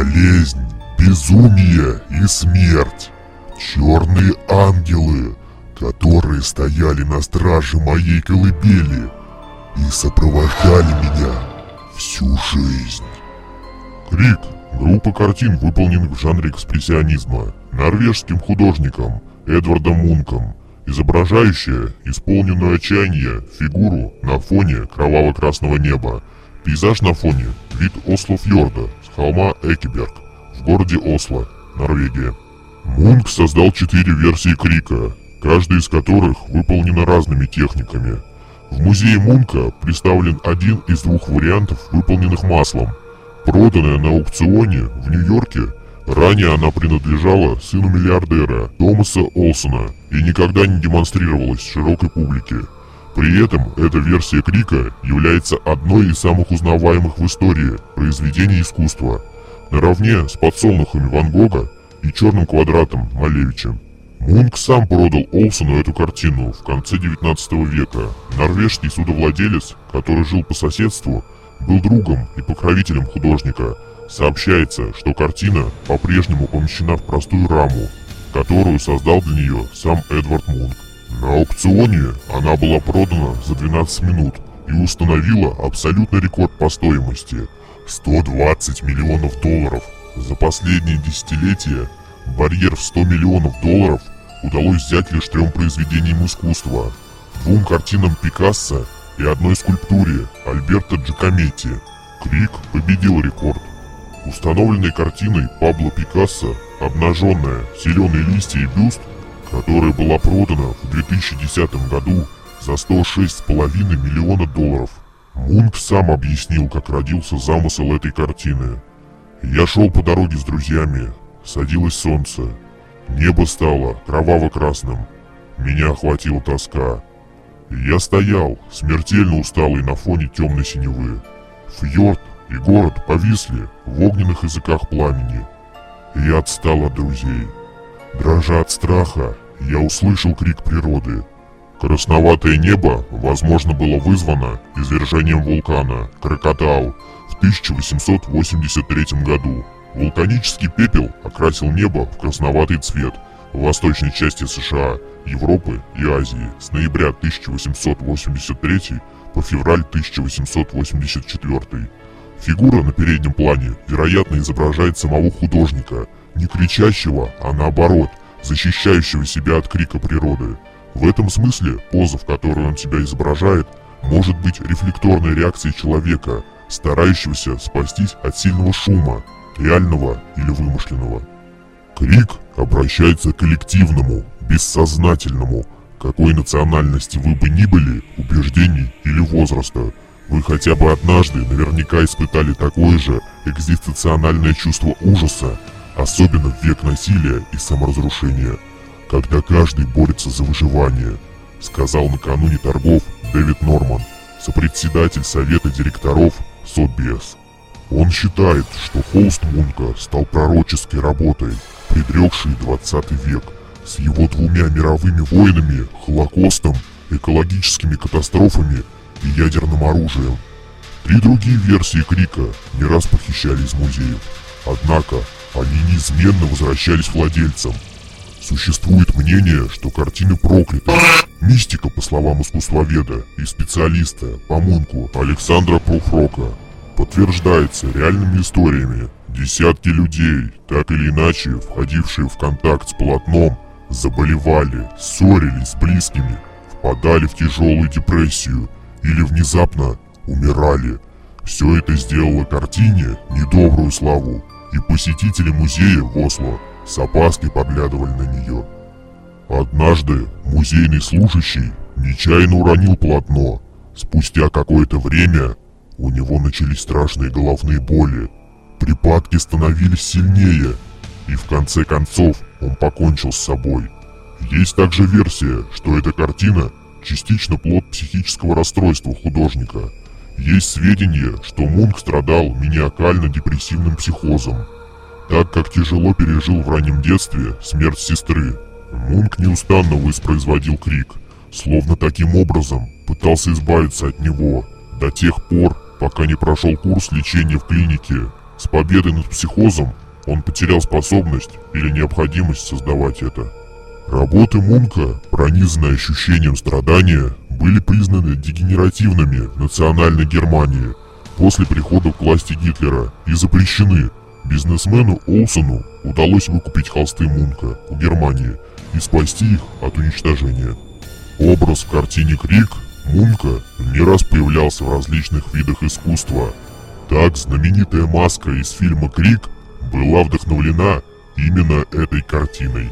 болезнь, безумие и смерть. Черные ангелы, которые стояли на страже моей колыбели и сопровождали меня всю жизнь. Крик – группа картин, выполненных в жанре экспрессионизма, норвежским художником Эдвардом Мунком, изображающая исполненную отчаяние фигуру на фоне кроваво-красного неба. Пейзаж на фоне – вид Осло-фьорда холма Экиберг в городе Осло, Норвегия. Мунк создал четыре версии Крика, каждая из которых выполнена разными техниками. В музее Мунка представлен один из двух вариантов, выполненных маслом. Проданная на аукционе в Нью-Йорке, ранее она принадлежала сыну миллиардера Томаса Олсона и никогда не демонстрировалась широкой публике. При этом эта версия Крика является одной из самых узнаваемых в истории произведений искусства, наравне с подсолнухами Ван Гога и черным квадратом Малевича. Мунк сам продал Олсону эту картину в конце 19 века. Норвежский судовладелец, который жил по соседству, был другом и покровителем художника. Сообщается, что картина по-прежнему помещена в простую раму, которую создал для нее сам Эдвард Мунк. На аукционе она была продана за 12 минут и установила абсолютный рекорд по стоимости – 120 миллионов долларов. За последние десятилетия барьер в 100 миллионов долларов удалось взять лишь трем произведениям искусства, двум картинам Пикассо и одной скульптуре Альберто Джакометти. Крик победил рекорд. Установленной картиной Пабло Пикассо «Обнаженная, зеленые листья и бюст», которая была продана в 2010 году за 106,5 миллиона долларов. Мунк сам объяснил, как родился замысел этой картины. «Я шел по дороге с друзьями, садилось солнце, небо стало кроваво-красным, меня охватила тоска. Я стоял, смертельно усталый на фоне темной синевы. Фьорд и город повисли в огненных языках пламени. Я отстал от друзей. Дрожа от страха, я услышал крик природы. Красноватое небо, возможно, было вызвано извержением вулкана Кракатау в 1883 году. Вулканический пепел окрасил небо в красноватый цвет в восточной части США, Европы и Азии с ноября 1883 по февраль 1884. Фигура на переднем плане, вероятно, изображает самого художника, не кричащего, а наоборот, защищающего себя от крика природы. В этом смысле поза, в которой он себя изображает, может быть рефлекторной реакцией человека, старающегося спастись от сильного шума, реального или вымышленного. Крик обращается к коллективному, бессознательному, какой национальности вы бы ни были, хотя бы однажды наверняка испытали такое же экзистенциональное чувство ужаса, особенно в век насилия и саморазрушения, когда каждый борется за выживание, сказал накануне торгов Дэвид Норман, сопредседатель совета директоров Сотбиес. Он считает, что холст Мунка стал пророческой работой, предрекшей 20 век, с его двумя мировыми войнами, Холокостом, экологическими катастрофами и ядерным оружием. Три другие версии Крика не раз похищали из музеев, однако они неизменно возвращались владельцам. Существует мнение, что картины прокляты. Мистика, по словам искусствоведа и специалиста по Мунку Александра Профрока, подтверждается реальными историями. Десятки людей, так или иначе входившие в контакт с полотном, заболевали, ссорились с близкими, впадали в тяжелую депрессию или внезапно умирали. Все это сделало картине недобрую славу, и посетители музея в Осло с опаской поглядывали на нее. Однажды музейный служащий нечаянно уронил полотно. Спустя какое-то время у него начались страшные головные боли. Припадки становились сильнее, и в конце концов он покончил с собой. Есть также версия, что эта картина частично плод психического расстройства художника. Есть сведения, что Мунк страдал маниакально-депрессивным психозом, так как тяжело пережил в раннем детстве смерть сестры. Мунк неустанно воспроизводил крик, словно таким образом пытался избавиться от него, до тех пор, пока не прошел курс лечения в клинике С победой над психозом он потерял способность или необходимость создавать это. Работы Мунка, пронизанные ощущением страдания, были признаны дегенеративными в национальной Германии после прихода к власти Гитлера и запрещены. Бизнесмену Олсону удалось выкупить холсты Мунка у Германии и спасти их от уничтожения. Образ в картине «Крик» Мунка не раз появлялся в различных видах искусства. Так знаменитая маска из фильма «Крик» была вдохновлена именно этой картиной.